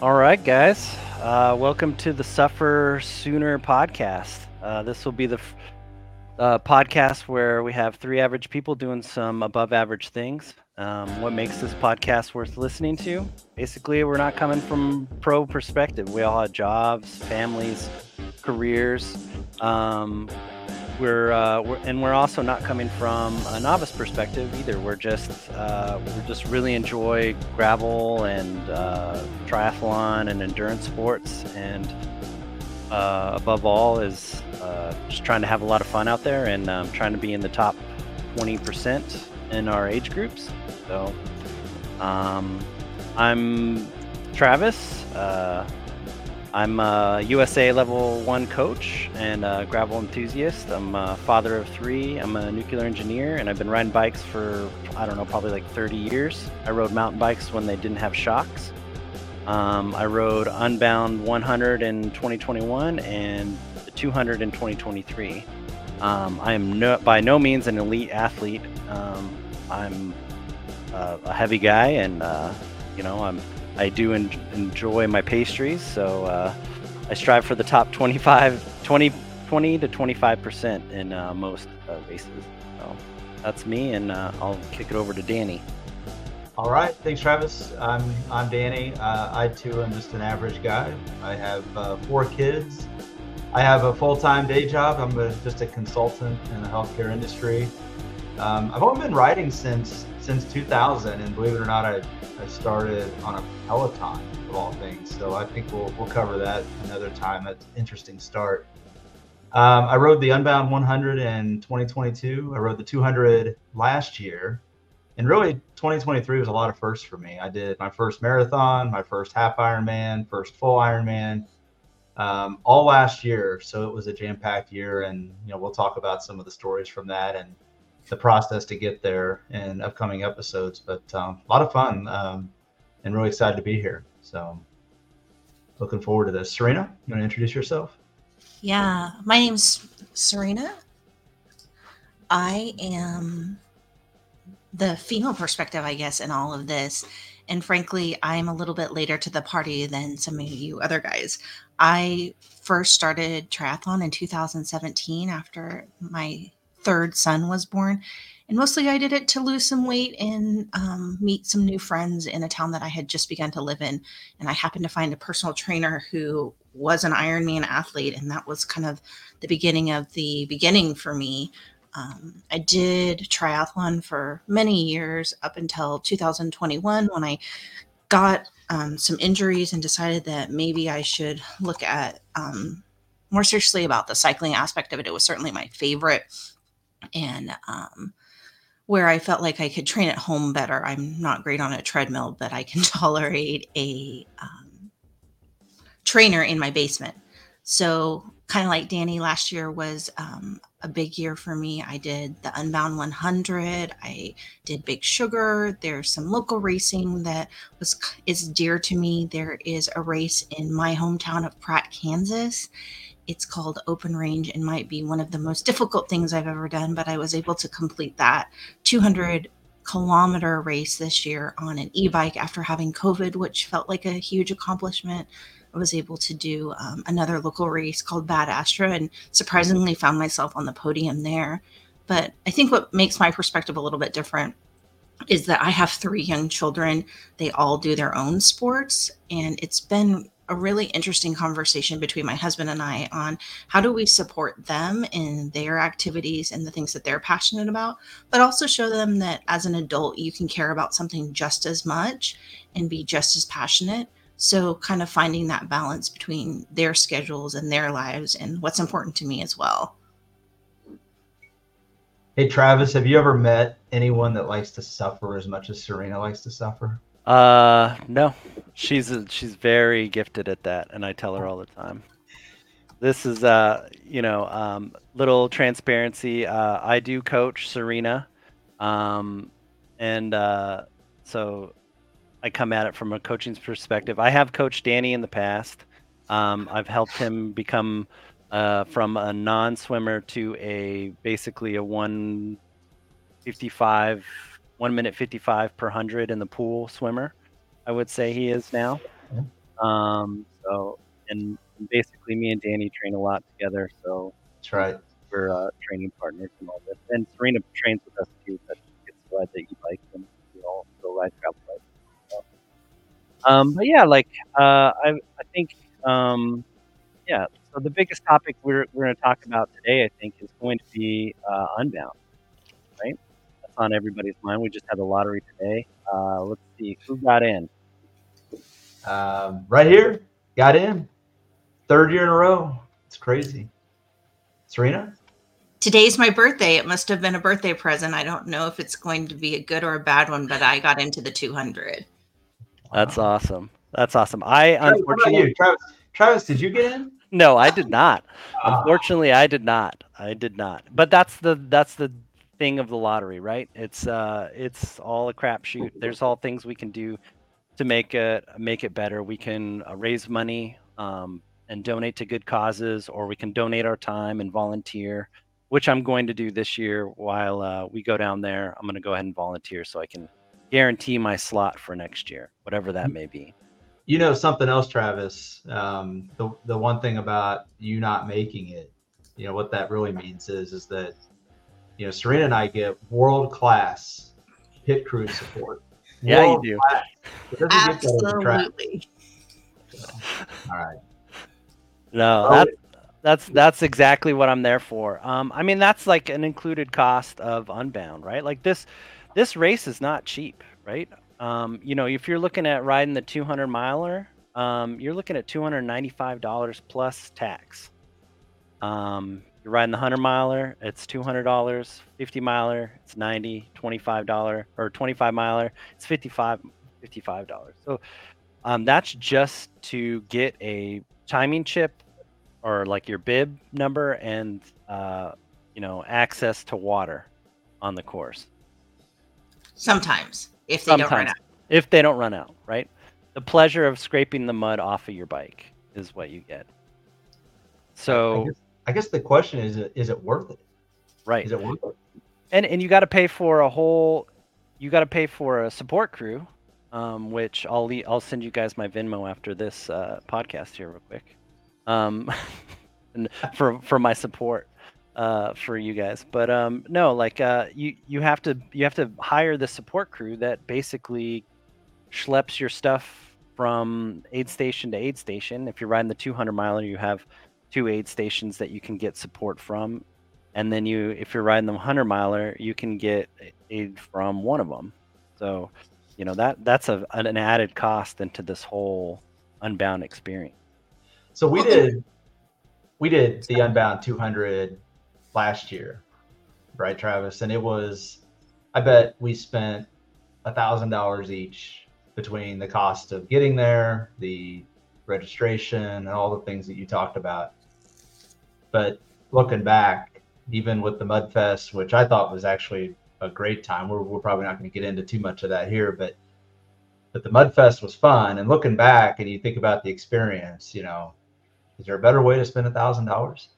All right, guys. Uh, welcome to the Suffer Sooner podcast. Uh, this will be the f- uh, podcast where we have three average people doing some above average things. Um, what makes this podcast worth listening to? Basically, we're not coming from pro perspective. We all have jobs, families, careers. Um, we're, uh, we're and we're also not coming from a novice perspective either. We're just uh, we just really enjoy gravel and uh, triathlon and endurance sports, and uh, above all is uh, just trying to have a lot of fun out there and um, trying to be in the top 20% in our age groups. So um, I'm Travis. I'm a USA Level 1 coach and a gravel enthusiast. I'm a father of three. I'm a nuclear engineer, and I've been riding bikes for, I don't know, probably like 30 years. I rode mountain bikes when they didn't have shocks. Um, I rode Unbound 100 in 2021 and the 200 in 2023. Um, I am no, by no means an elite athlete. Um, I'm uh, a heavy guy, and uh, you know, I'm I do en- enjoy my pastries, so uh, I strive for the top 25, 20, 20 to 25 percent in uh, most uh, races. So that's me, and uh, I'll kick it over to Danny. All right, thanks, Travis. I'm I'm Danny. Uh, I too am just an average guy. I have uh, four kids. I have a full-time day job. I'm a, just a consultant in the healthcare industry. Um, I've only been riding since since 2000, and believe it or not, I, I started on a Peloton of all things. So I think we'll we'll cover that another time. That's an interesting start. Um, I rode the Unbound 100 in 2022. I rode the 200 last year, and really 2023 was a lot of firsts for me. I did my first marathon, my first half Ironman, first full Ironman, um, all last year. So it was a jam-packed year, and you know we'll talk about some of the stories from that and the process to get there in upcoming episodes. But um, a lot of fun, um, and really excited to be here. So looking forward to this. Serena, you want to introduce yourself? Yeah, my name's Serena. I am the female perspective, I guess, in all of this. And frankly, I'm a little bit later to the party than some of you other guys. I first started triathlon in 2017 after my third son was born. And mostly I did it to lose some weight and um, meet some new friends in a town that I had just begun to live in. And I happened to find a personal trainer who was an Ironman athlete. And that was kind of the beginning of the beginning for me. Um, I did triathlon for many years up until 2021 when I got um, some injuries and decided that maybe I should look at um, more seriously about the cycling aspect of it. It was certainly my favorite and um, where I felt like I could train at home better. I'm not great on a treadmill, but I can tolerate a um, trainer in my basement. So, kind of like Danny, last year was um, a big year for me. I did the Unbound 100. I did Big Sugar. There's some local racing that was is dear to me. There is a race in my hometown of Pratt, Kansas, it's called Open Range and might be one of the most difficult things I've ever done, but I was able to complete that 200 kilometer race this year on an e bike after having COVID, which felt like a huge accomplishment. I was able to do um, another local race called Bad Astra and surprisingly found myself on the podium there. But I think what makes my perspective a little bit different is that I have three young children. They all do their own sports, and it's been a really interesting conversation between my husband and I on how do we support them in their activities and the things that they're passionate about, but also show them that as an adult, you can care about something just as much and be just as passionate. So, kind of finding that balance between their schedules and their lives and what's important to me as well. Hey, Travis, have you ever met anyone that likes to suffer as much as Serena likes to suffer? Uh, no, she's a, she's very gifted at that, and I tell her all the time. This is uh, you know, um, little transparency. Uh, I do coach Serena, um, and uh, so I come at it from a coaching perspective. I have coached Danny in the past. Um, I've helped him become uh, from a non-swimmer to a basically a 155 one minute 55 per hundred in the pool swimmer. I would say he is now. Um, so and basically me and Danny train a lot together. So That's right. we're uh, training partners and all this. And Serena trains with us too, but she gets to ride the e-bike and we all go ride gravel bikes. So, um, but yeah, like uh, I, I think, um, yeah. So the biggest topic we're we're going to talk about today, I think, is going to be uh, Unbound. Right? That's on everybody's mind. We just had the lottery today. Uh, let's see who got in. Um, right here, got in. Third year in a row. It's crazy. Serena? Today's my birthday. It must have been a birthday present. I don't know if it's going to be a good or a bad one, but I got into the 200. That's Wow. awesome. That's awesome. I Travis, what about unfortunately you? Travis, Travis, did you get in? no, I did not. Ah, Unfortunately, I did not. I did not. But that's the that's the thing of the lottery, right? It's uh it's all a crapshoot. There's all things we can do to make it make it better. We can uh, raise money um, and donate to good causes, or we can donate our time and volunteer, which I'm going to do this year. While uh, we go down there, I'm going to go ahead and volunteer so I can guarantee my slot for next year, whatever that may be. You know something else, Travis. Um, the the one thing about you not making it, you know what that really means is is that you know Serena and I get world class pit crew support. Yeah, you do. class. It doesn't get better than Travis. Absolutely. All right. No, that's that's that's exactly what I'm there for. Um, I mean, that's like an included cost of Unbound, right? Like this, this race is not cheap, right? Um, you know, if you're looking at riding the 200 miler, um, you're looking at 295 dollars plus tax. Um, you're riding the 100 miler, it's 200 dollars. 50 miler, it's 90. 25 dollar or 25 miler, it's 55 55 dollars. So, um, that's just to get a timing chip or like your bib number and uh, you know access to water on the course Sometimes, if they don't run out. if they don't run out right the pleasure of scraping the mud off of your bike is what you get I so guess, I guess the question is: Is it worth it? right Is it worth it? and and you got to pay for a whole you got to pay for a support crew um, which I'll le- I'll send you guys my Venmo after this uh, podcast here real quick um, and for for my support uh, for you guys but um, no like uh, you you have to you have to hire the support crew that basically schleps your stuff from aid station to aid station if you're riding the 200 miler you have two aid stations that you can get support from and then you if you're riding the 100 miler you can get aid from one of them so you know that that's a, an added cost into this whole unbound experience So we Well, did we did the Unbound 200 last year, right, Travis? And it was, I bet we spent a thousand dollars each between the cost of getting there, the registration, and all the things that you talked about. But looking back, even with the Mudfest, which I thought was actually a great time, we're, we're probably not going to get into too much of that here, but but the Mudfest was fun. And looking back, and you think about the experience, you know, is there a better way to spend a thousand dollars?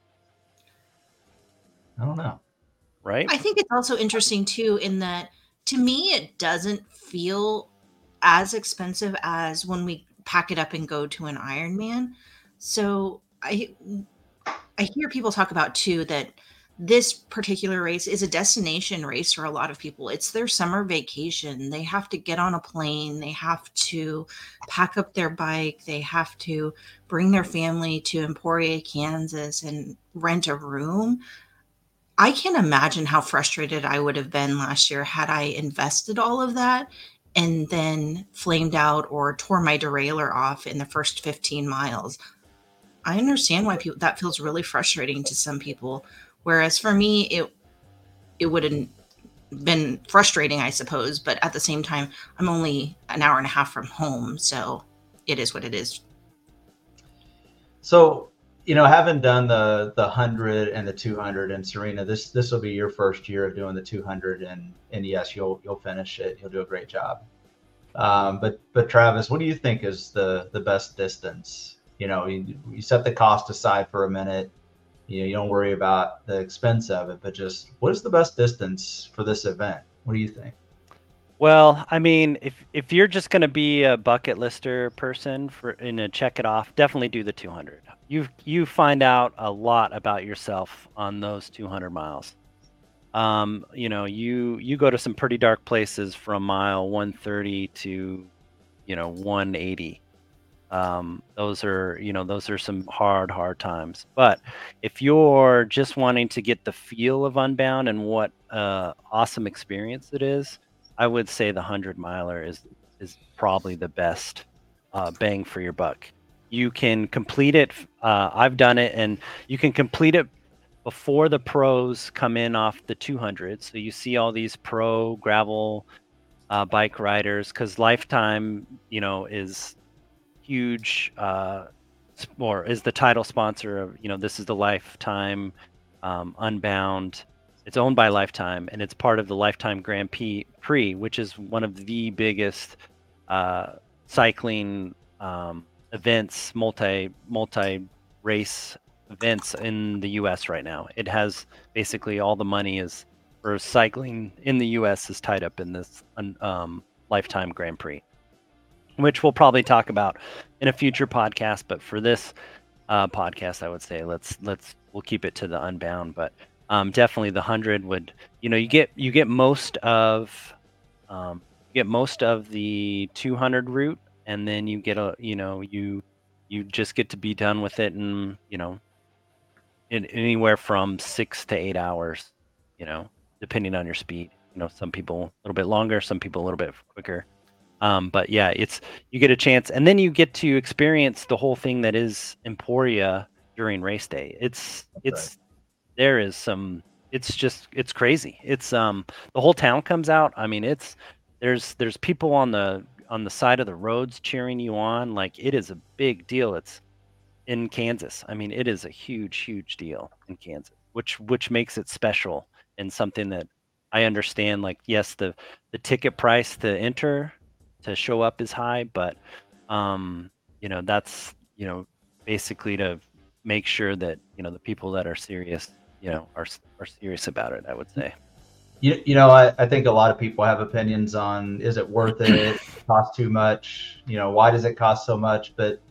I don't know. right I think it's also interesting too, in that to me, it doesn't feel as expensive as when we pack it up and go to an Ironman. So I I hear people talk about too that this particular race is a destination race for a lot of people. It's their summer vacation. They have to get on a plane, they have to pack up their bike, they have to bring their family to Emporia, Kansas and rent a room. I can't imagine how frustrated I would have been last year had I invested all of that and then flamed out or tore my derailleur off in the first 15 miles. I understand why people that feels really frustrating to some people. Whereas for me, it it wouldn't been frustrating, I suppose, but at the same time, I'm only an hour and a half from home, so it is what it is. So, you know, having done the the hundred and the two hundred, and Serena, this this will be your first year of doing the two hundred, and and yes, you'll you'll finish it. You'll do a great job. Um, but but Travis, what do you think is the the best distance? You know, you, you set the cost aside for a minute. You know, you don't worry about the expense of it, but just what is the best distance for this event? What do you think? Well, I mean, if if you're just going to be a bucket lister person for in a check it off, definitely do the 200. You you find out a lot about yourself on those 200 miles. Um, you know, you you go to some pretty dark places from mile 130 to, you know, 180. Um, those are you know those are some hard hard times. But if you're just wanting to get the feel of Unbound and what uh, awesome experience it is I would say the hundred miler is is probably the best uh, bang for your buck. You can complete it. Uh, I've done it, and you can complete it before the pros come in off the 200. So you see all these pro gravel uh, bike riders because Lifetime, you know, is huge uh, or is the title sponsor of you know this is the Lifetime um, Unbound it's owned by Lifetime, and it's part of the Lifetime Grand Prix, which is one of the biggest uh, cycling um, events, multi multi race events in the U.S. right now. It has basically all the money is for cycling in the U.S. is tied up in this um, Lifetime Grand Prix, which we'll probably talk about in a future podcast. But for this uh, podcast, I would say let's let's we'll keep it to the Unbound, but um, definitely the hundred would you know you get you get most of um, you get most of the 200 route and then you get a you know you you just get to be done with it and you know in anywhere from six to eight hours you know depending on your speed you know some people a little bit longer some people a little bit quicker um, but yeah it's you get a chance and then you get to experience the whole thing that is emporia during race day. It's That's it's right. there is some it's just it's crazy. It's um the whole town comes out. I mean it's there's there's people on the on the side of the roads cheering you on. Like it is a big deal. It's in kansas. I mean it is a huge huge deal in kansas which which makes it special and something that i understand like yes the the ticket price to enter to show up is high but um you know that's you know basically to make sure that you know the people that are serious you know are are serious about it. I would say. You, you know, I, I think a lot of people have opinions on is it worth it? it cost too much? You know, why does it cost so much? But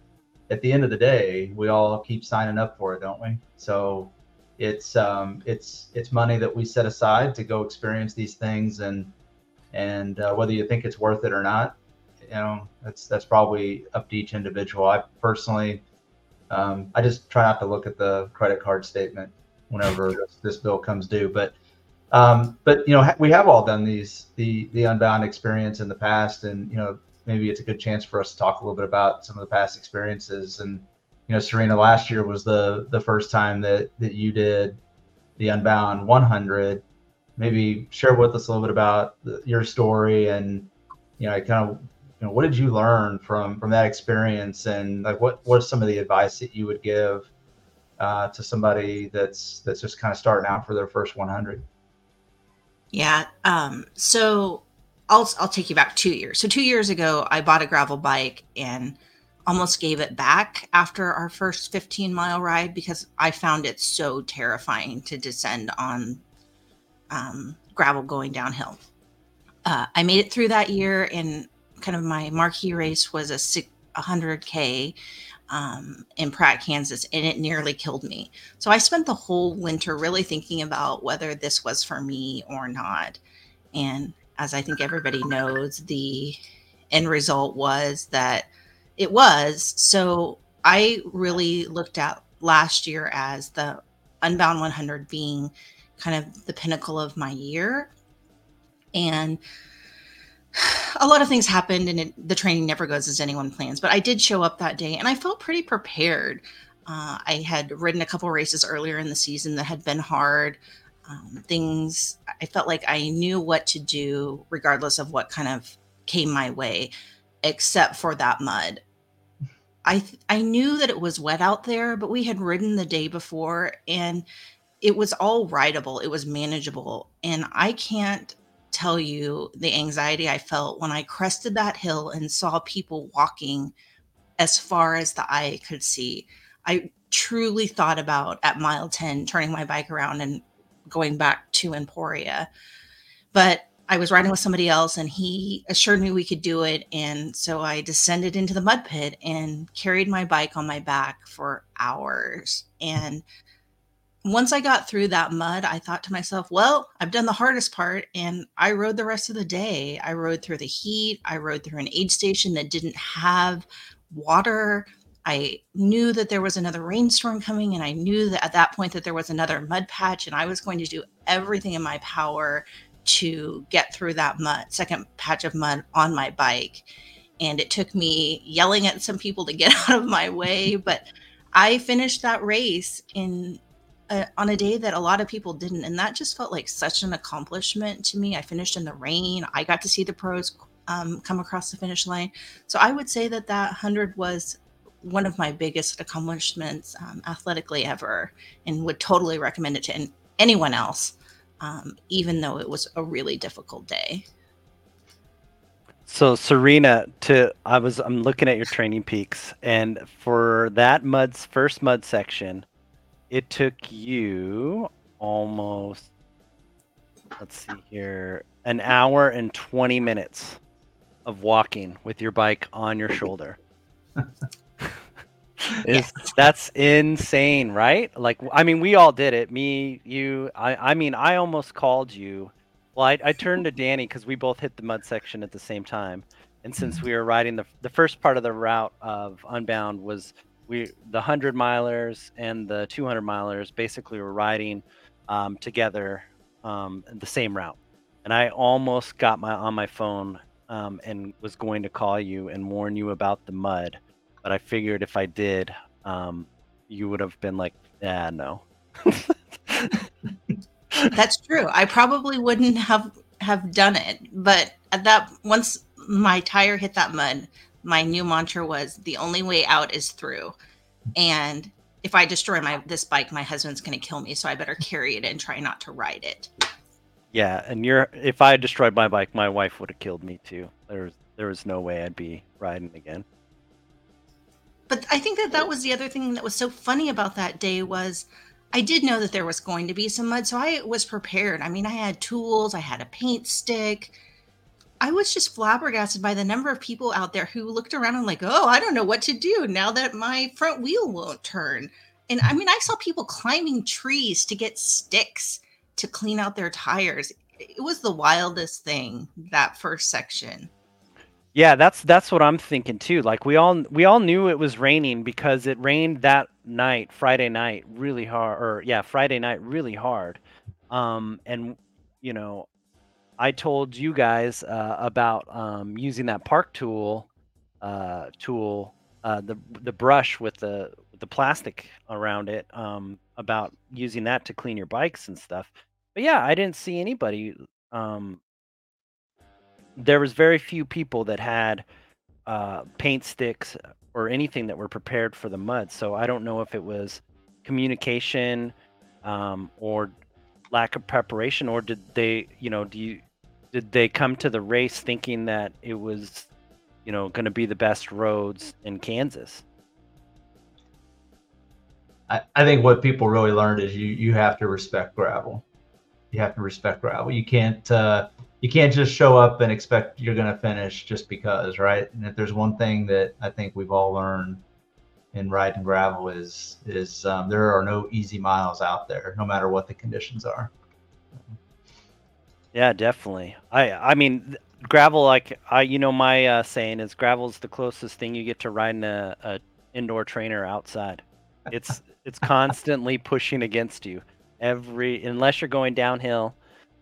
at the end of the day, we all keep signing up for it, don't we? So it's um, it's it's money that we set aside to go experience these things, and and uh, whether you think it's worth it or not, you know, that's that's probably up to each individual. I personally, um, I just try not to look at the credit card statement whenever this, this bill comes due. But um, but you know we have all done these the the unbound experience in the past, and you know maybe it's a good chance for us to talk a little bit about some of the past experiences. And you know, Serena, last year was the the first time that that you did the Unbound 100. Maybe share with us a little bit about the, your story and you know, kind of you know what did you learn from from that experience and like what what's some of the advice that you would give uh, to somebody that's that's just kind of starting out for their first 100? Yeah. Um, so I'll I'll take you back two years. So two years ago, I bought a gravel bike and almost gave it back after our first 15 mile ride because I found it so terrifying to descend on um, gravel going downhill. Uh, I made it through that year, and kind of my marquee race was a 100k um, in Pratt, Kansas, and it nearly killed me. So I spent the whole winter really thinking about whether this was for me or not. And as I think everybody knows, the end result was that it was. So I really looked at last year as the Unbound 100 being kind of the pinnacle of my year. And a lot of things happened and it, the training never goes as anyone plans but i did show up that day and i felt pretty prepared. Uh, i had ridden a couple races earlier in the season that had been hard. Um, things i felt like i knew what to do regardless of what kind of came my way except for that mud. I i knew that it was wet out there but we had ridden the day before and it was all rideable it was manageable and i can't tell you the anxiety I felt when I crested that hill and saw people walking as far as the eye could see. I truly thought about at mile 10 turning my bike around and going back to Emporia. But I was riding with somebody else and he assured me we could do it. And so I descended into the mud pit and carried my bike on my back for hours. And once I got through that mud, I thought to myself, well, I've done the hardest part and I rode the rest of the day. I rode through the heat. I rode through an aid station that didn't have water. I knew that there was another rainstorm coming and I knew that at that point that there was another mud patch and I was going to do everything in my power to get through that mud, second patch of mud on my bike. And it took me yelling at some people to get out of my way, but I finished that race in a, on a day that a lot of people didn't, and that just felt like such an accomplishment to me. I finished in the rain. I got to see the pros um, come across the finish line. So I would say that that hundred was one of my biggest accomplishments um, athletically ever, and would totally recommend it to anyone else um, even though it was a really difficult day. So Serena, to I was I'm looking at your training peaks, and for that mud's first mud section, it took you almost let's see here an hour and 20 minutes of walking with your bike on your shoulder. is that's insane, right? Like, I mean, we all did it. Me, you. I. I mean, I almost called you. Well, I, I turned to Danny because we both hit the mud section at the same time, and since mm-hmm. we were riding the the first part of the route of Unbound was we the hundred milers and the two hundred milers basically were riding um, together um, the same route, and I almost got my on my phone um, and was going to call you and warn you about the mud but I figured if I did, um, you would have been like, yeah, no. That's true. I probably wouldn't have have done it, but at that once my tire hit that mud, my new mantra was the only way out is through. And if I destroy my this bike, my husband's going to kill me, so I better carry it and try not to ride it. Yeah, and you're if I destroyed my bike, my wife would have killed me too. There's there was no way I'd be riding again but I think that that was the other thing that was so funny about that day was I did know that there was going to be some mud, so I was prepared. I mean, I had tools, I had a paint stick. I was just flabbergasted by the number of people out there who looked around and like, "Oh, I don't know what to do now that my front wheel won't turn." And I mean, I saw people climbing trees to get sticks to clean out their tires. It was the wildest thing that first section. Yeah, that's that's what I'm thinking too. Like we all we all knew it was raining because it rained that night, Friday night, really hard or yeah, Friday night really hard. Um and you know, I told you guys uh, about um, using that park tool uh, tool uh, the the brush with the the plastic around it um, about using that to clean your bikes and stuff. But yeah, I didn't see anybody um, there was very few people that had uh, paint sticks or anything that were prepared for the mud. So I don't know if it was communication um, or lack of preparation, or did they, you know, do you did they come to the race thinking that it was, you know, going to be the best roads in Kansas? I, I think what people really learned is you you have to respect gravel. You have to respect gravel. You can't uh, you can't just show up and expect you're going to finish just because, right? And if there's one thing that I think we've all learned in riding gravel is is um, there are no easy miles out there, no matter what the conditions are. Yeah, definitely. I I mean gravel like I you know my uh, saying is gravel's the closest thing you get to riding a, a indoor trainer outside. It's it's constantly pushing against you every unless you're going downhill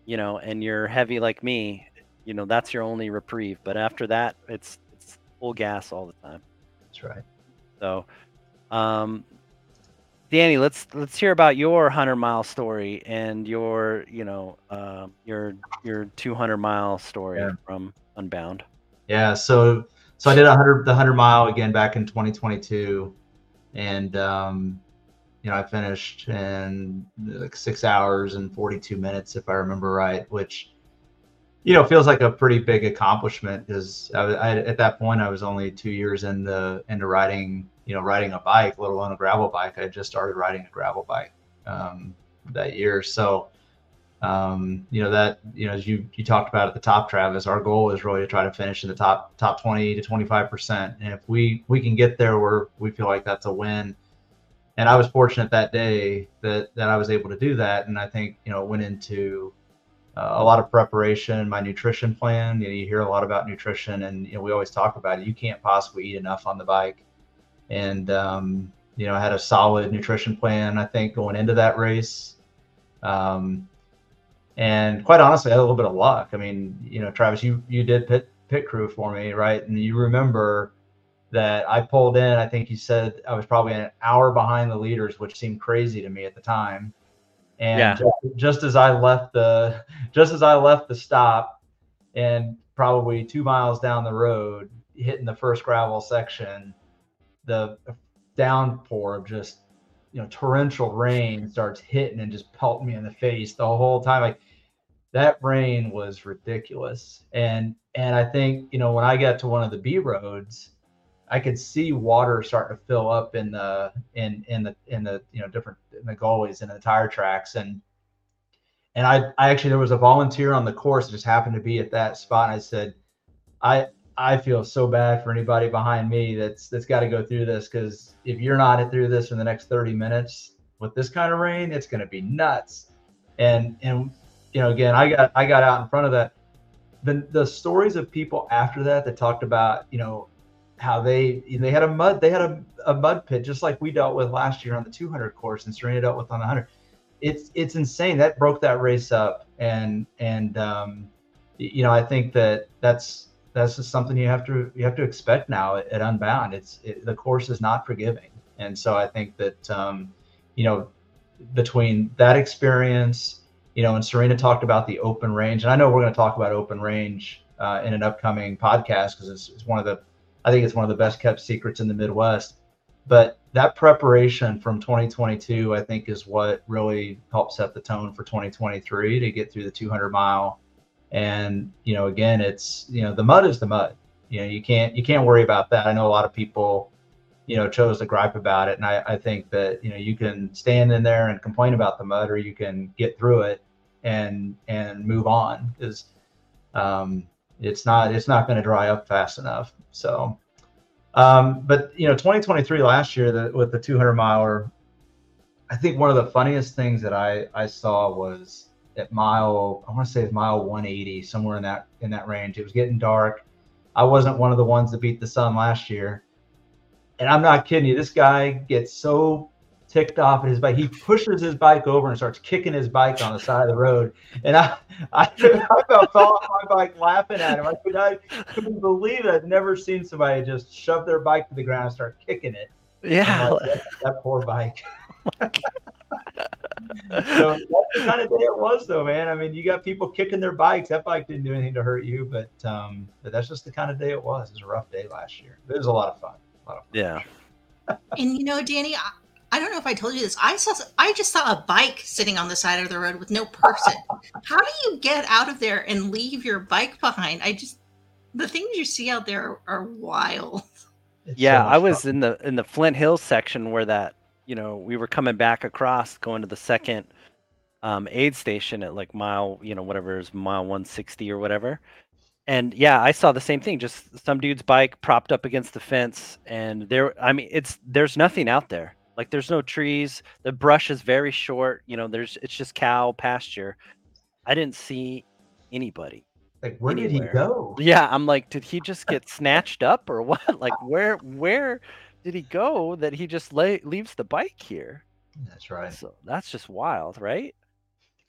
you know, and you're heavy like me, you know, that's your only reprieve. But after that, it's it's full gas all the time. That's right. So, um, Danny, let's let's hear about your hundred mile story and your you know uh, your your two hundred mile story yeah. from Unbound. Yeah. So so I did a hundred the hundred mile again back in 2022, and um, you know, I finished in like six hours and 42 minutes, if I remember right, which, you know, feels like a pretty big accomplishment because at that point I was only two years into into riding, you know, riding a bike, let alone a gravel bike. I just started riding a gravel bike um, that year, so um, you know that you know as you you talked about at the top, Travis, our goal is really to try to finish in the top top 20 to 25 percent, and if we we can get there, where we feel like that's a win. And I was fortunate that day that that I was able to do that, and I think you know went into a lot of preparation, my nutrition plan. You know, you hear a lot about nutrition, and you know we always talk about it. You can't possibly eat enough on the bike, and um, you know I had a solid nutrition plan. I think going into that race. Um, and quite honestly, I had a little bit of luck. I mean, you know, Travis, you you did pit pit crew for me, right? And you remember that I pulled in. I think you said I was probably an hour behind the leaders, which seemed crazy to me at the time. And yeah. just, just as I left the just as I left the stop, and probably two miles down the road, hitting the first gravel section, the downpour of just you know torrential rain starts hitting and just pelting me in the face the whole time. Like that rain was ridiculous. And and I think, you know, when I got to one of the B roads, I could see water starting to fill up in the in in the in the you know different in the gullies and the tire tracks and and I I actually there was a volunteer on the course that just happened to be at that spot and I said I I feel so bad for anybody behind me that's that's got to go through this because if you're not through this in the next 30 minutes with this kind of rain, it's going to be nuts. And and you know, again, I got I got out in front of that. The the stories of people after that that talked about, you know, how they they had a mud they had a, a mud pit just like we dealt with last year on the 200 course and Serena dealt with on the 100. It's it's insane that broke that race up and and um, you know I think that that's that's just something you have to you have to expect now at, at Unbound. It's it, the course is not forgiving, and so I think that um, you know between that experience you know, and Serena talked about the open range, and I know we're going to talk about open range uh, in an upcoming podcast because it's, it's one of the, I think it's one of the best kept secrets in the Midwest. But that preparation from 2022, I think, is what really helped set the tone for 2023 to get through the 200 mile. And you know, again, it's you know, the mud is the mud. You know, you can't you can't worry about that. I know a lot of people you know chose to gripe about it and I, I, think that you know you can stand in there and complain about the mud or you can get through it and and move on because um, it's not it's not going to dry up fast enough. So, um, but you know, 2023 last year the, with the 200 miler, I think one of the funniest things that I I saw was at mile I want to say it's mile 180 somewhere in that in that range. It was getting dark. I wasn't one of the ones that beat the sun last year. And I'm not kidding you. This guy gets so ticked off at his bike. He pushes his bike over and starts kicking his bike on the side of the road. And I, I, I about fell off my bike laughing at him. I, could, I couldn't believe it. I'd never seen somebody just shove their bike to the ground and start kicking it. Yeah. Like, that, that, poor bike. so that's the kind of day it was, though, man. I mean, you got people kicking their bikes. That bike didn't do anything to hurt you, but um, but that's just the kind of day it was. It was a rough day last year. It was a lot of fun. Lot of fun. Yeah. and you know, Danny, I don't know if I told you this. I saw I just saw a bike sitting on the side of the road with no person. How do you get out of there and leave your bike behind? I just the things you see out there are, are wild. It's yeah, so I was fun. in the in the Flint Hills section where that you know we were coming back across going to the second um, aid station at like mile you know whatever is mile 160 or whatever and yeah i saw the same thing just some dude's bike propped up against the fence and there i mean it's there's nothing out there like there's no trees. The brush is very short. You know, there's it's just cow pasture. I didn't see anybody. Like where anywhere. did he go? Yeah, I'm like, did he just get snatched up or what? Like where where did he go that he just lay, leaves the bike here? That's right. So that's just wild, right?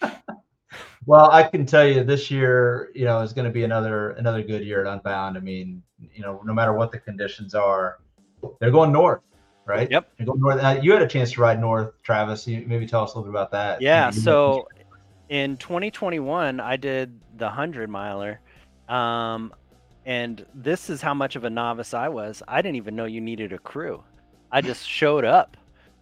well, I can tell you this year, you know, is going to be another another good year at Unbound. I mean, you know, no matter what the conditions are, they're going north right? Yep. go north. Uh, you had a chance to ride north, Travis. You maybe tell us a little bit about that. Yeah. So in 2021, I did the 100 miler. Um, and this is how much of a novice I was. I didn't even know you needed a crew. I just showed up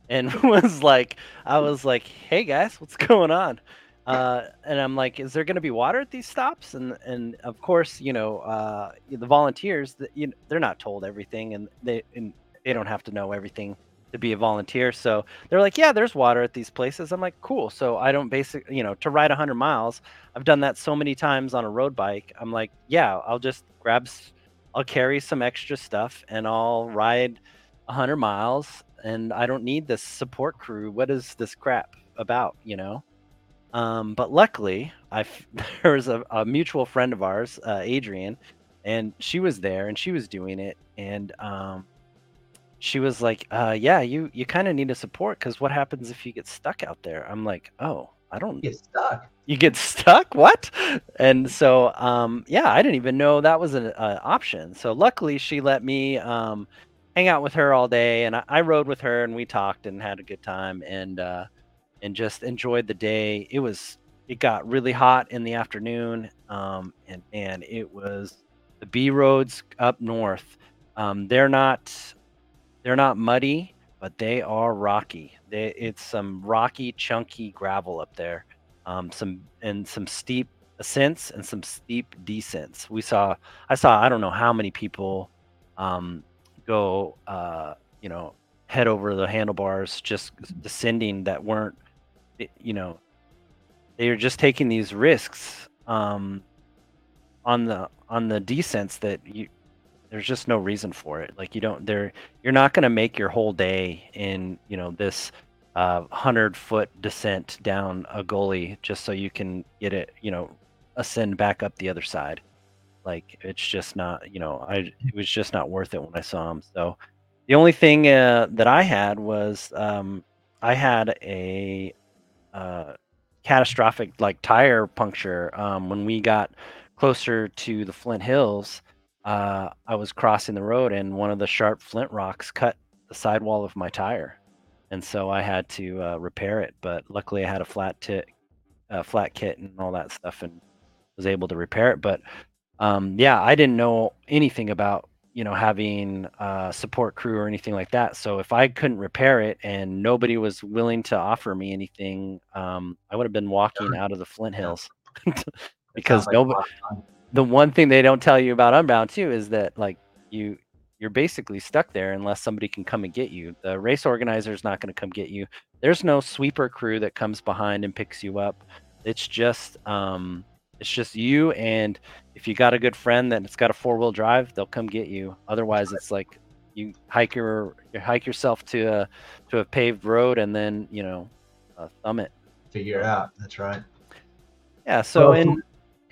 and was like, I was like, hey guys, what's going on? Uh, and I'm like, is there going to be water at these stops? And and of course, you know, uh, the volunteers, that you know, they're not told everything, and they and they don't have to know everything to be a volunteer. So they're like, yeah, there's water at these places. I'm like, cool. So I don't basic, you know, to ride 100 miles. I've done that so many times on a road bike. I'm like, yeah, I'll just grab, I'll carry some extra stuff and I'll ride 100 miles and I don't need this support crew. What is this crap about, you know? Um, but luckily, I there was a, a, mutual friend of ours, uh, Adrian, and she was there and she was doing it, and um, she was like, uh, "Yeah, you you kind of need a support because what happens if you get stuck out there?" I'm like, "Oh, I don't get stuck. You get stuck? What?" And so, um, yeah, I didn't even know that was an option. So luckily, she let me um, hang out with her all day, and I, I, rode with her, and we talked and had a good time, and uh, and just enjoyed the day. It was it got really hot in the afternoon, um, and and it was the B roads up north. Um, they're not they're not muddy, but they are rocky. They, it's some rocky, chunky gravel up there. Um, some and some steep ascents and some steep descents. We saw, I saw, I don't know how many people um, go, uh, you know, head over the handlebars, just descending that weren't, you know, they are just taking these risks um, on the on the descents that you there's just no reason for it. Like you don't there you're not going to make your whole day in, you know, this uh, 100 foot descent down a gully just so you can get it, you know, ascend back up the other side. Like it's just not, you know, I it was just not worth it when I saw him. So the only thing uh, that I had was um, I had a uh, catastrophic like tire puncture um, when we got closer to the Flint Hills uh, I was crossing the road and one of the sharp flint rocks cut the sidewall of my tire, and so I had to uh, repair it. But luckily, I had a flat tit, uh, flat kit, and all that stuff, and was able to repair it. But um, yeah, I didn't know anything about you know having a support crew or anything like that. So if I couldn't repair it and nobody was willing to offer me anything, um, I would have been walking out of the Flint Hills because like nobody the one thing they don't tell you about Unbound too is that like you you're basically stuck there unless somebody can come and get you. The race organizer is not going to come get you. There's no sweeper crew that comes behind and picks you up. It's just um it's just you and if you got a good friend that it's got a four-wheel drive, they'll come get you. Otherwise, it's like you hike your you hike yourself to a to a paved road and then, you know, uh, thumb it. Figure it out. That's right. Yeah, so well, in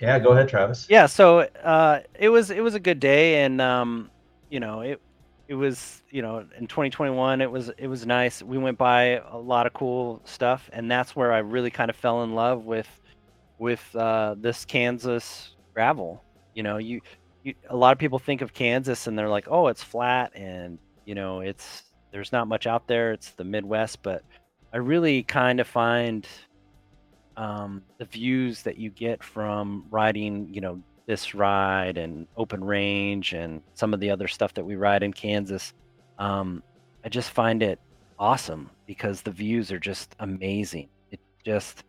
yeah, go ahead, Travis. Yeah, so uh, it was it was a good day, and um, you know it it was you know in 2021 it was it was nice. We went by a lot of cool stuff, and that's where I really kind of fell in love with with uh, this Kansas gravel. You know, you, you a lot of people think of Kansas and they're like, oh, it's flat, and you know it's there's not much out there. It's the Midwest, but I really kind of find um, the views that you get from riding, you know, this ride and open range and some of the other stuff that we ride in Kansas, um, I just find it awesome because the views are just amazing. It just,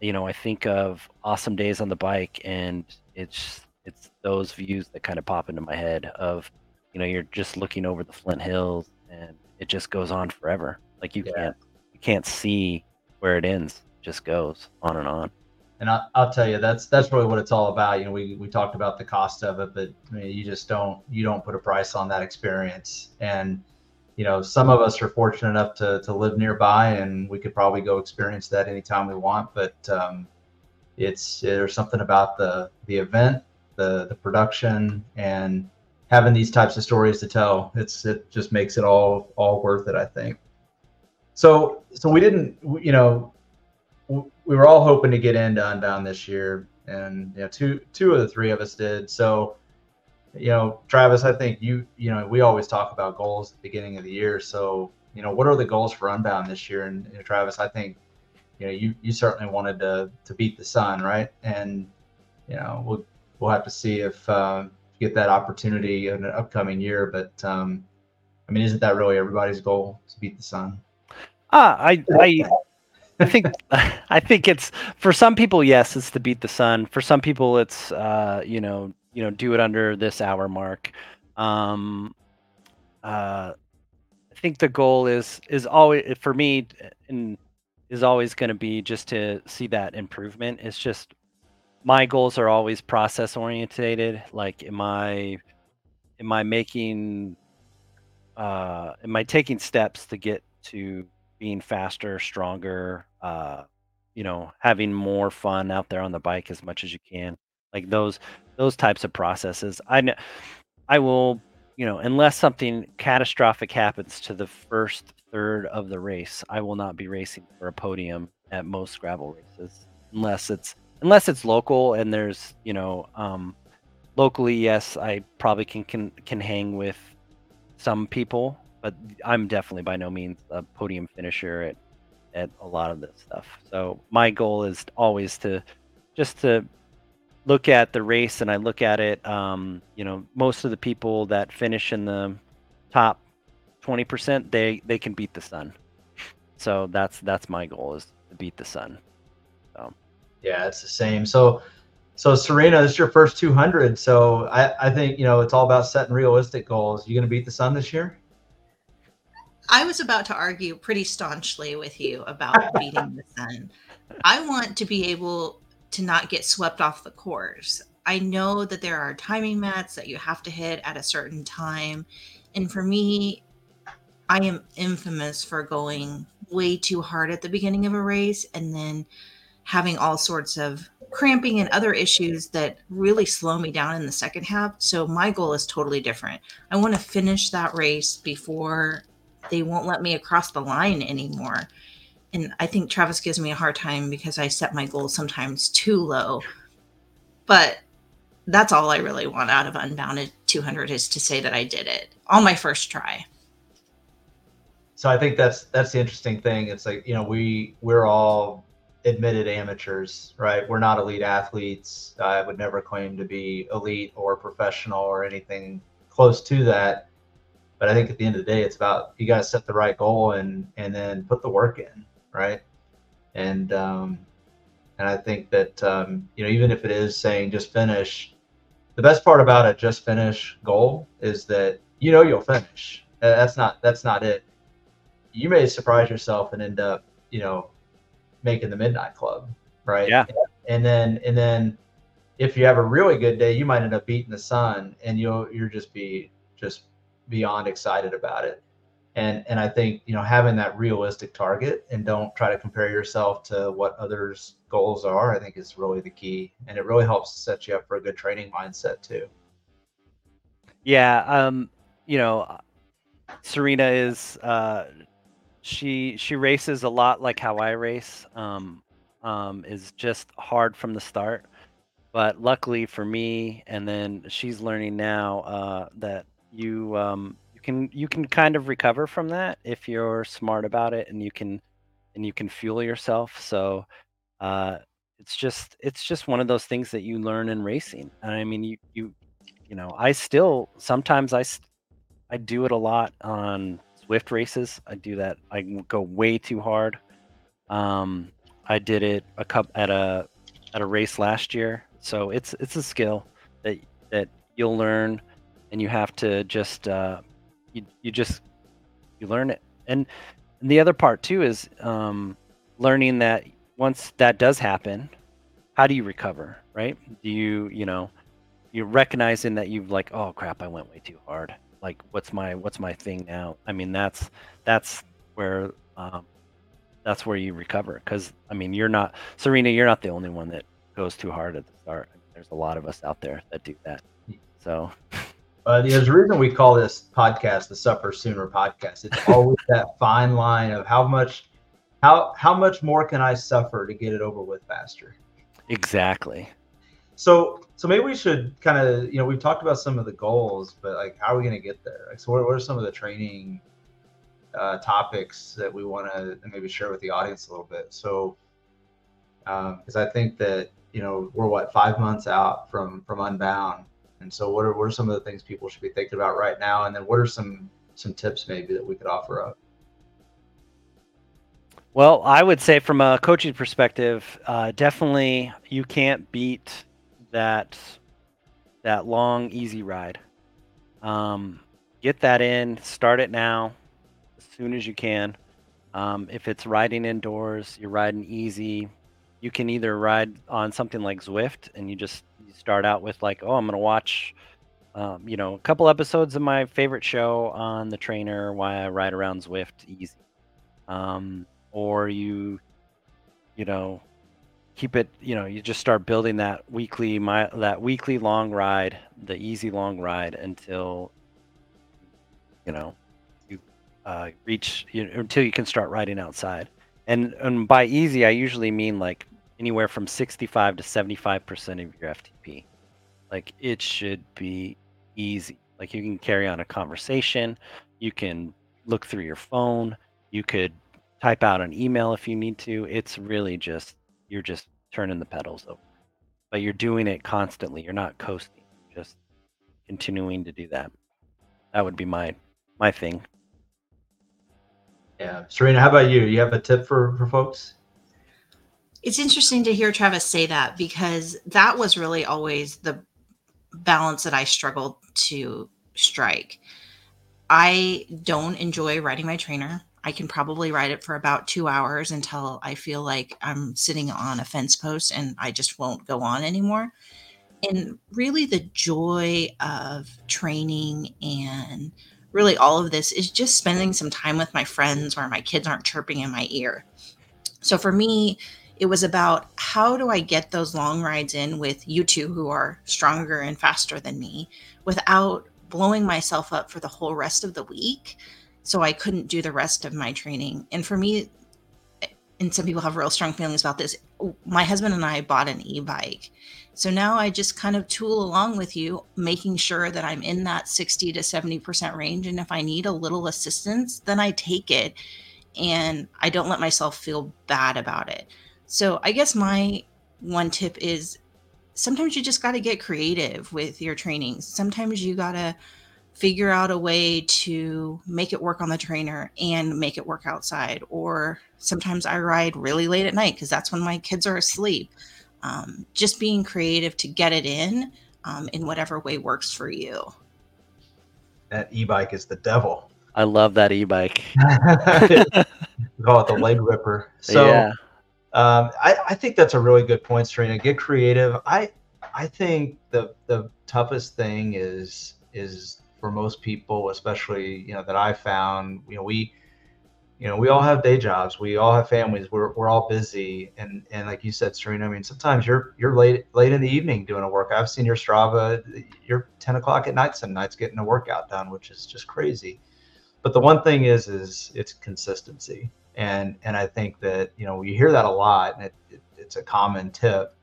you know, I think of awesome days on the bike and it's it's those views that kind of pop into my head of, you know, you're just looking over the Flint Hills and it just goes on forever. Like you yeah. can't you can't see where it ends just goes on and on. And I, will tell you, that's that's really what it's all about. You know, we, we talked about the cost of it, but I mean, you just don't you don't put a price on that experience. And you know, some of us are fortunate enough to to live nearby, and we could probably go experience that anytime we want. But um, it's there's something about the the event, the the production, and having these types of stories to tell. It's it just makes it all all worth it. I think. So so we didn't you know we were all hoping to get into Unbound this year, and you know, two two of the three of us did. So, you know, Travis, I think you you know we always talk about goals at the beginning of the year. So, you know, what are the goals for Unbound this year? And you know, Travis, I think you know you you certainly wanted to to beat the sun, right? And you know, we'll we'll have to see if uh, get that opportunity in an upcoming year. But um, I mean, isn't that really everybody's goal to beat the sun? Ah, I I I think I think it's for some people, yes, it's to beat the sun. For some people, it's uh, you know, you know, do it under this hour mark. Um, uh, I think the goal is is always for me and is always going to be just to see that improvement. It's just my goals are always process orientated. Like, am I am I making uh, am I taking steps to get to being faster, stronger, uh, you know, having more fun out there on the bike as much as you can. Like those those types of processes. I know I will, you know, unless something catastrophic happens to the first third of the race, I will not be racing for a podium at most gravel races unless it's unless it's local and there's, you know, um locally yes, I probably can can can hang with some people, but I'm definitely by no means a podium finisher at at a lot of this stuff. So my goal is always to just to look at the race and I look at it um, you know, most of the people that finish in the top 20%, they they can beat the sun. So that's that's my goal is to beat the sun. So yeah, it's the same. So so Serena, this is your first 200. So I, I think, you know, it's all about setting realistic goals. You going to beat the sun this year? I was about to argue pretty staunchly with you about beating the sun. I want to be able to not get swept off the course. I know that there are timing mats that you have to hit at a certain time. And for me, I am infamous for going way too hard at the beginning of a race and then having all sorts of cramping and other issues that really slow me down in the second half. So my goal is totally different. I want to finish that race before they won't let me across the line anymore. And I think Travis gives me a hard time because I set my goals sometimes too low. But that's all I really want out of Unbounded 200 is to say that I did it on my first try. So I think that's that's the interesting thing. It's like you know we we're all admitted amateurs, right? We're not elite athletes. I would never claim to be elite or professional or anything close to that. But I think at the end of the day, it's about you got to set the right goal and and then put the work in, right? And um, and I think that um, you know even if it is saying just finish, the best part about a just finish goal is that you know you'll finish. That's not that's not it. You may surprise yourself and end up you know making the midnight club, right? Yeah. And then and then if you have a really good day, you might end up beating the sun, and you'll you'll just be just beyond excited about it. And and I think you know having that realistic target and don't try to compare yourself to what others' goals are. I think is really the key, and it really helps set you up for a good training mindset too. Yeah, um, you know, Serena is uh, she she races a lot like how I race. Um, um, is just hard from the start, but luckily for me, and then she's learning now uh, that you um, you can you can kind of recover from that if you're smart about it and you can and you can fuel yourself. So uh, it's just it's just one of those things that you learn in racing. I mean, you you you know, I still sometimes I I do it a lot on Zwift races. I do that. I go way too hard. Um, I did it a cup at a at a race last year. So it's it's a skill that that you'll learn and you have to just uh, you you just you learn it. And, the other part too is um, learning that once that does happen, how do you recover? Right? Do you you know you're recognizing that you've like oh crap I went way too hard. Like what's my what's my thing now? I mean that's that's where um, that's where you recover because I mean you're not Serena you're not the only one that goes too hard at the start. There's a lot of us out there that do that. So uh, there's a reason we call this podcast the Suffer Sooner podcast. It's always that fine line of how much, how how much more can I suffer to get it over with faster. Exactly. So so maybe we should kind of you know we've talked about some of the goals, but like how are we going to get there? Like so what, what are some of the training uh, topics that we want to maybe share with the audience a little bit? So because um, I think that you know we're what five months out from from Unbound and so, what are what are some of the things people should be thinking about right now? And then, what are some some tips maybe that we could offer up? Well, I would say from a coaching perspective, uh, definitely you can't beat that that long easy ride. Um, get that in, start it now. as soon as you can. Um, if it's riding indoors, you're riding easy. You can either ride on something like Zwift, and you just you start out with like, oh, I'm gonna watch, um, you know, a couple episodes of my favorite show on the trainer. Why I ride around Zwift easy. Um, or you, you know, keep it. You know, you just start building that weekly my that weekly long ride, the easy long ride until, you know, uh, reach you until you can start riding outside. And and by easy, I usually mean like anywhere from 65 to 75 percent of your FTP. Like it should be easy. Like you can carry on a conversation, you can look through your phone, you could type out an email if you need to. It's really just you're just turning the pedals over, but you're doing it constantly. You're not coasting, just continuing to do that. That would be my my thing. Yeah, Serena, how about you? You have a tip for for folks? It's interesting to hear Travis say that because that was really always the balance that I struggled to strike. I don't enjoy riding my trainer. I can probably ride it for about two hours until I feel like I'm sitting on a fence post and I just won't go on anymore. And really, the joy of training and really all of this is just spending some time with my friends where my kids aren't chirping in my ear. So for me, it was about how do I get those long rides in with you two who are stronger and faster than me without blowing myself up for the whole rest of the week so I couldn't do the rest of my training. And for me, and some people have real strong feelings about this. My husband and I bought an e bike. So now I just kind of tool along with you, making sure that I'm in that 60 to 70% range. And if I need a little assistance, then I take it and I don't let myself feel bad about it. So I guess my one tip is sometimes you just got to get creative with your trainings. Sometimes you got to figure out a way to make it work on the trainer and make it work outside. Or sometimes I ride really late at night because that's when my kids are asleep. Um, just being creative to get it in um, in whatever way works for you. That e bike is the devil. I love that e bike. call it the leg ripper. So yeah. Um, I, I think that's a really good point, Serena. Get creative. I I think the the toughest thing is is for most people, especially you know that I found, you know, we, you know, we all have day jobs, we all have families, we're, we're all busy, and and like you said, Serena, I mean, sometimes you're you're late late in the evening doing a workout. I've seen your Strava, you're 10 o'clock at night some nights getting a workout done, which is just crazy. But the one thing is, is it's consistency, and and I think that you know you hear that a lot, and it, it, it's a common tip.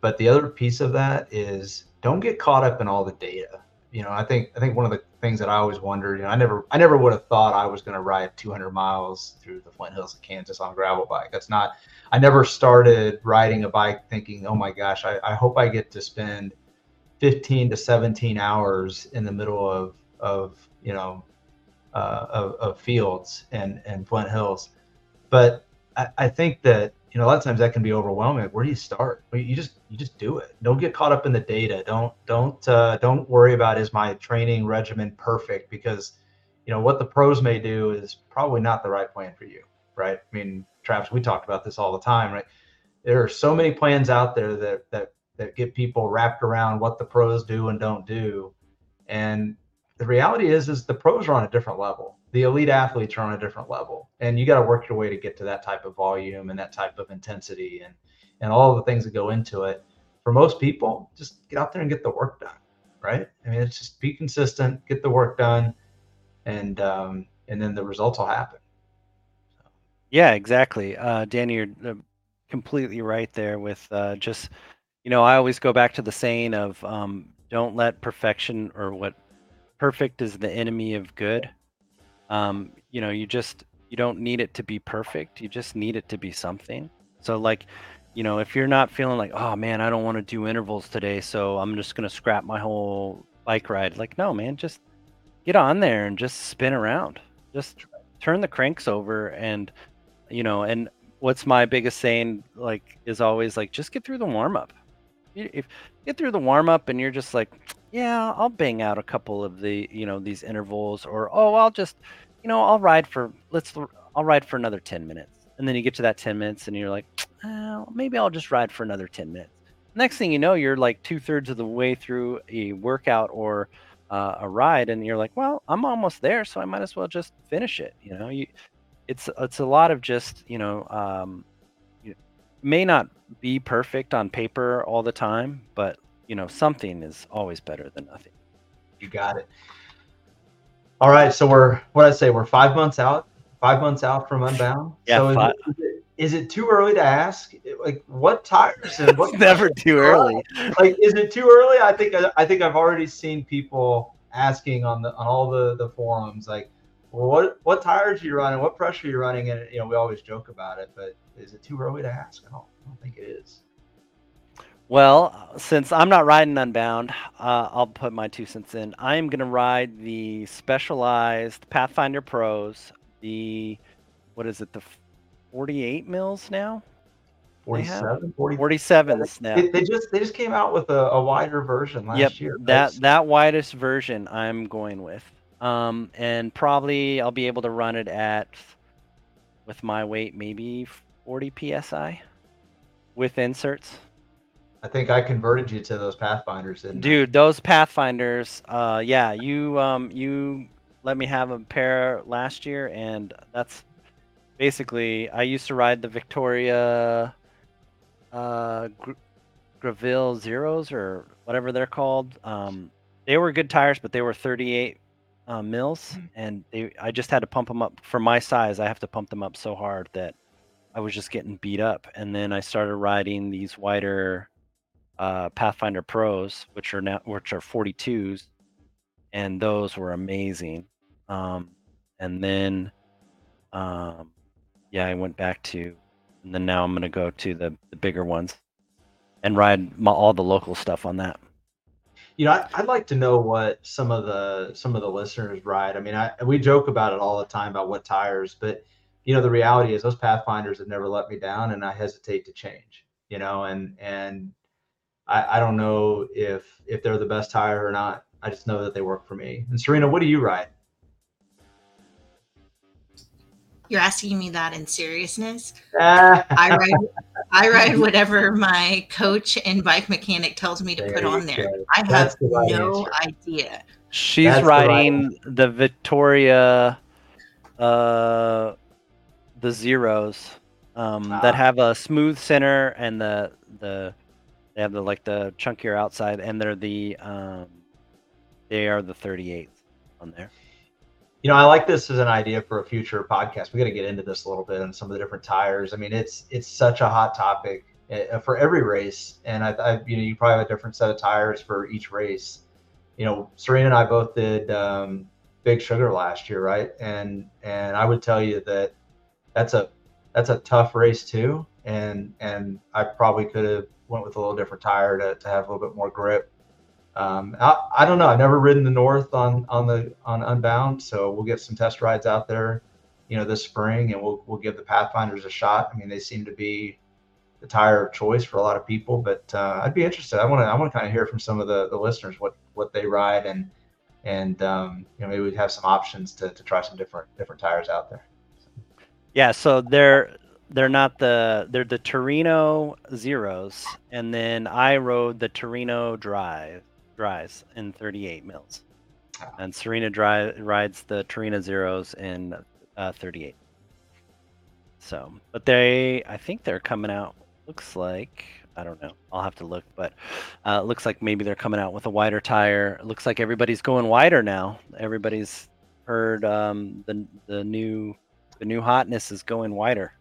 But the other piece of that is don't get caught up in all the data you know, I think I think one of the things that I always wondered, you know, I never I never would have thought I was going to ride 200 miles through the Flint Hills of Kansas on a gravel bike. That's not. I never started riding a bike thinking, oh my gosh, I, I hope I get to spend 15 to 17 hours in the middle of of you know uh, of, of fields and and Flint Hills. But I, I think that you know, a lot of times that can be overwhelming. Where do you start? You just you just do it. Don't get caught up in the data. Don't don't uh, don't worry about is my training regimen perfect because you know what the pros may do is probably not the right plan for you, right? I mean, Travis, we talked about this all the time, right? There are so many plans out there that that that get people wrapped around what the pros do and don't do, and the reality is is the pros are on a different level the elite athletes are on a different level. And you got to work your way to get to that type of volume and that type of intensity and and all the things that go into it. For most people just get out there and get the work done right? I mean it's just be consistent get the work done and um and then the results will happen. Yeah exactly. Uh danny you're uh, completely right there with uh just you know i always go back to the saying of um don't let perfection or what perfect is the enemy of good um, you know, you just you don't need it to be perfect. You just need it to be something. So like, you know, if you're not feeling like, oh man, I don't want to do intervals today, so I'm just gonna scrap my whole bike ride. Like, no, man, just get on there and just spin around. Just turn the cranks over and you know, and what's my biggest saying like is always like just get through the warm up. If get through the warm up and you're just like, yeah, I'll bang out a couple of the, you know, these intervals or oh, I'll just you know, I'll ride for let's I'll ride for another 10 minutes. And then you get to that 10 minutes and you're like, oh, maybe I'll just ride for another 10 minutes. Next thing you know, you're like two thirds of the way through a workout or uh, a ride, and you're like, well, I'm almost there, so I might as well just finish it. You know, you, it's it's a lot of just you know, um, may not be perfect on paper all the time, but you know, something is always better than nothing. You got it. All right, so we're what I say we're five months out, five months out from Unbound. Yeah, so five. Is, it, is it too early to ask? Like what tires and what? It's never too early. Like, is it too early? I think I think I've already seen people asking on the on all the the forums like, well, what what tires are you running? What pressure are you running? And you know, we always joke about it, but is it too early to ask? I don't, I don't think it is. Well, since I'm not riding Unbound, uh, I'll put my two cents in. I am going to ride the specialized Pathfinder Pros, the, what is it, the 48 mils now? They have 47, 47s now. They, they just they just came out with a, a wider version last Yep, year. that that widest version I'm going with. Um, and probably I'll be able to run it at, with my weight, maybe 40 psi, with inserts. I think I converted you to those Pathfinders, and Dude, those Pathfinders, uh, yeah, you um, you let me have a pair last year, and that's basically I used to ride the Vittoria, uh, Gr- Graville Zeros or whatever they're called. Um, they were good tires, but they were 38 uh, mils, and they I just had to pump them up for my size. I have to pump them up so hard that I was just getting beat up, and then I started riding these wider uh, Pathfinder Pros, which are now which are 42s, and those were amazing. Um, and then, um, yeah, I went back to, and then now I'm gonna go to the, the bigger ones, and ride my, all the local stuff on that. You know, I, I'd like to know what some of the some of the listeners ride. I mean, I we joke about it all the time about what tires, but you know, the reality is those Pathfinders have never let me down, and I hesitate to change. You know, and and I, I don't know if if they're the best tire or not. I just know that they work for me. And Serena, what do you ride? You're asking me that in seriousness. Ah, I ride I ride whatever my coach and bike mechanic tells me to There put on there. go. I have the right no answer. idea. She's That's the right riding the Vittoria, uh, the zeros, um, Ah. that have a smooth center and the the they have the like the chunkier outside, and they're the um, they are the 38s on there. You know, I like this as an idea for a future podcast. We got to get into this a little bit and some of the different tires. I mean, it's it's such a hot topic uh, for every race, and I, I you know you probably have a different set of tires for each race. You know, Serena and I both did um, Big Sugar last year, right? And and I would tell you that that's a that's a tough race too, and and I probably could have went with a little different tire to, to have a little bit more grip. Um, I, I don't know. I've never ridden the north on on the on Unbound, so we'll get some test rides out there, you know, this spring, and we'll we'll give the Pathfinders a shot. I mean, they seem to be the tire of choice for a lot of people, but uh, I'd be interested. I want to I want to kind of hear from some of the, the listeners what what they ride and and um, you know maybe we have some options to, to try some different different tires out there. Yeah, so they're they're not the they're the Terreno zeros, and then I rode the Terreno drive dries in 38 mils, Ah. and Serena dri- rides the Terreno zeros in uh, 38. So, but they I think they're coming out. Looks like I don't know. I'll have to look, but uh, it looks like maybe they're coming out with a wider tire. It looks like everybody's going wider now. Everybody's heard um, the the new the new hotness is going wider.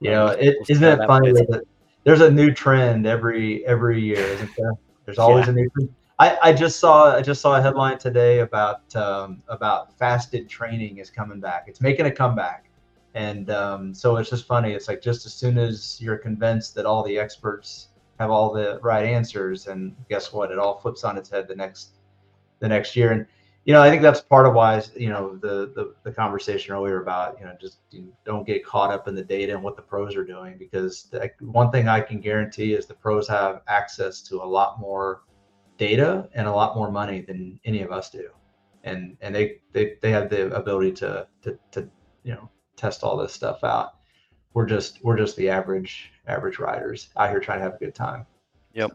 Yeah, Um, it isn't it funny that there's a new trend every every year, isn't there? There's always Yeah. a new trend. I, I just saw I just saw a headline today about um, about fasted training is coming back. It's making a comeback, and um, so it's just funny. It's like just as soon as you're convinced that all the experts have all the right answers, and guess what? It all flips on its head the next the next year. And you know, I think that's part of why you know the the, the conversation earlier about you know just don't get caught up in the data and what the pros are doing because the, one thing I can guarantee is the pros have access to a lot more data and a lot more money than any of us do. and and they they, they have the ability to, to to you know test all this stuff out. We're just we're just the average average riders out here trying to have a good time. Yep.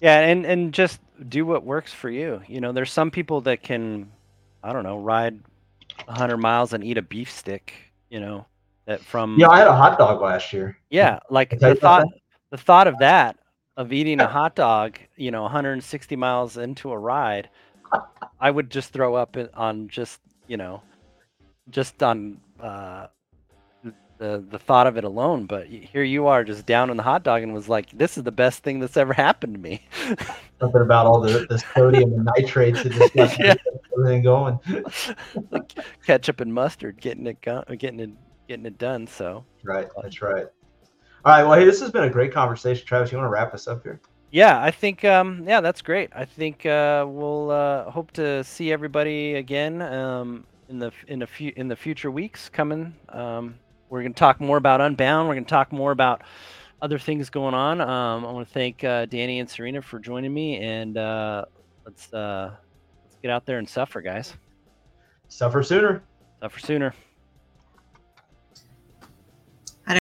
Yeah, and and just do what works for you. You know, there's some people that can, I don't know, ride 100 miles and eat a beef stick. You know, that from Yeah, I had a hot dog last year. yeah, like the thought the thought of that of eating a hot dog, you know, 160 miles into a ride, I would just throw up on just you know, just on uh, the the thought of it alone. But here you are, just down on the hot dog, and was like, "This is the best thing that's ever happened to me." Something about all the, the sodium and nitrates and just Yeah. everything going. like ketchup and mustard, getting it go- getting it getting it done. So Right, that's right. All right, well, hey, this has been a great conversation, Travis. You want to wrap us up here? yeah, I think um, yeah, that's great. I think uh, we'll uh, hope to see everybody again um, in the in the few in the future weeks coming. Um, we're gonna talk more about Unbound. We're gonna talk more about other things going on. Um, I want to thank uh, Danny and Serena for joining me, and uh, let's uh, let's get out there and suffer, guys. Suffer sooner. Suffer sooner.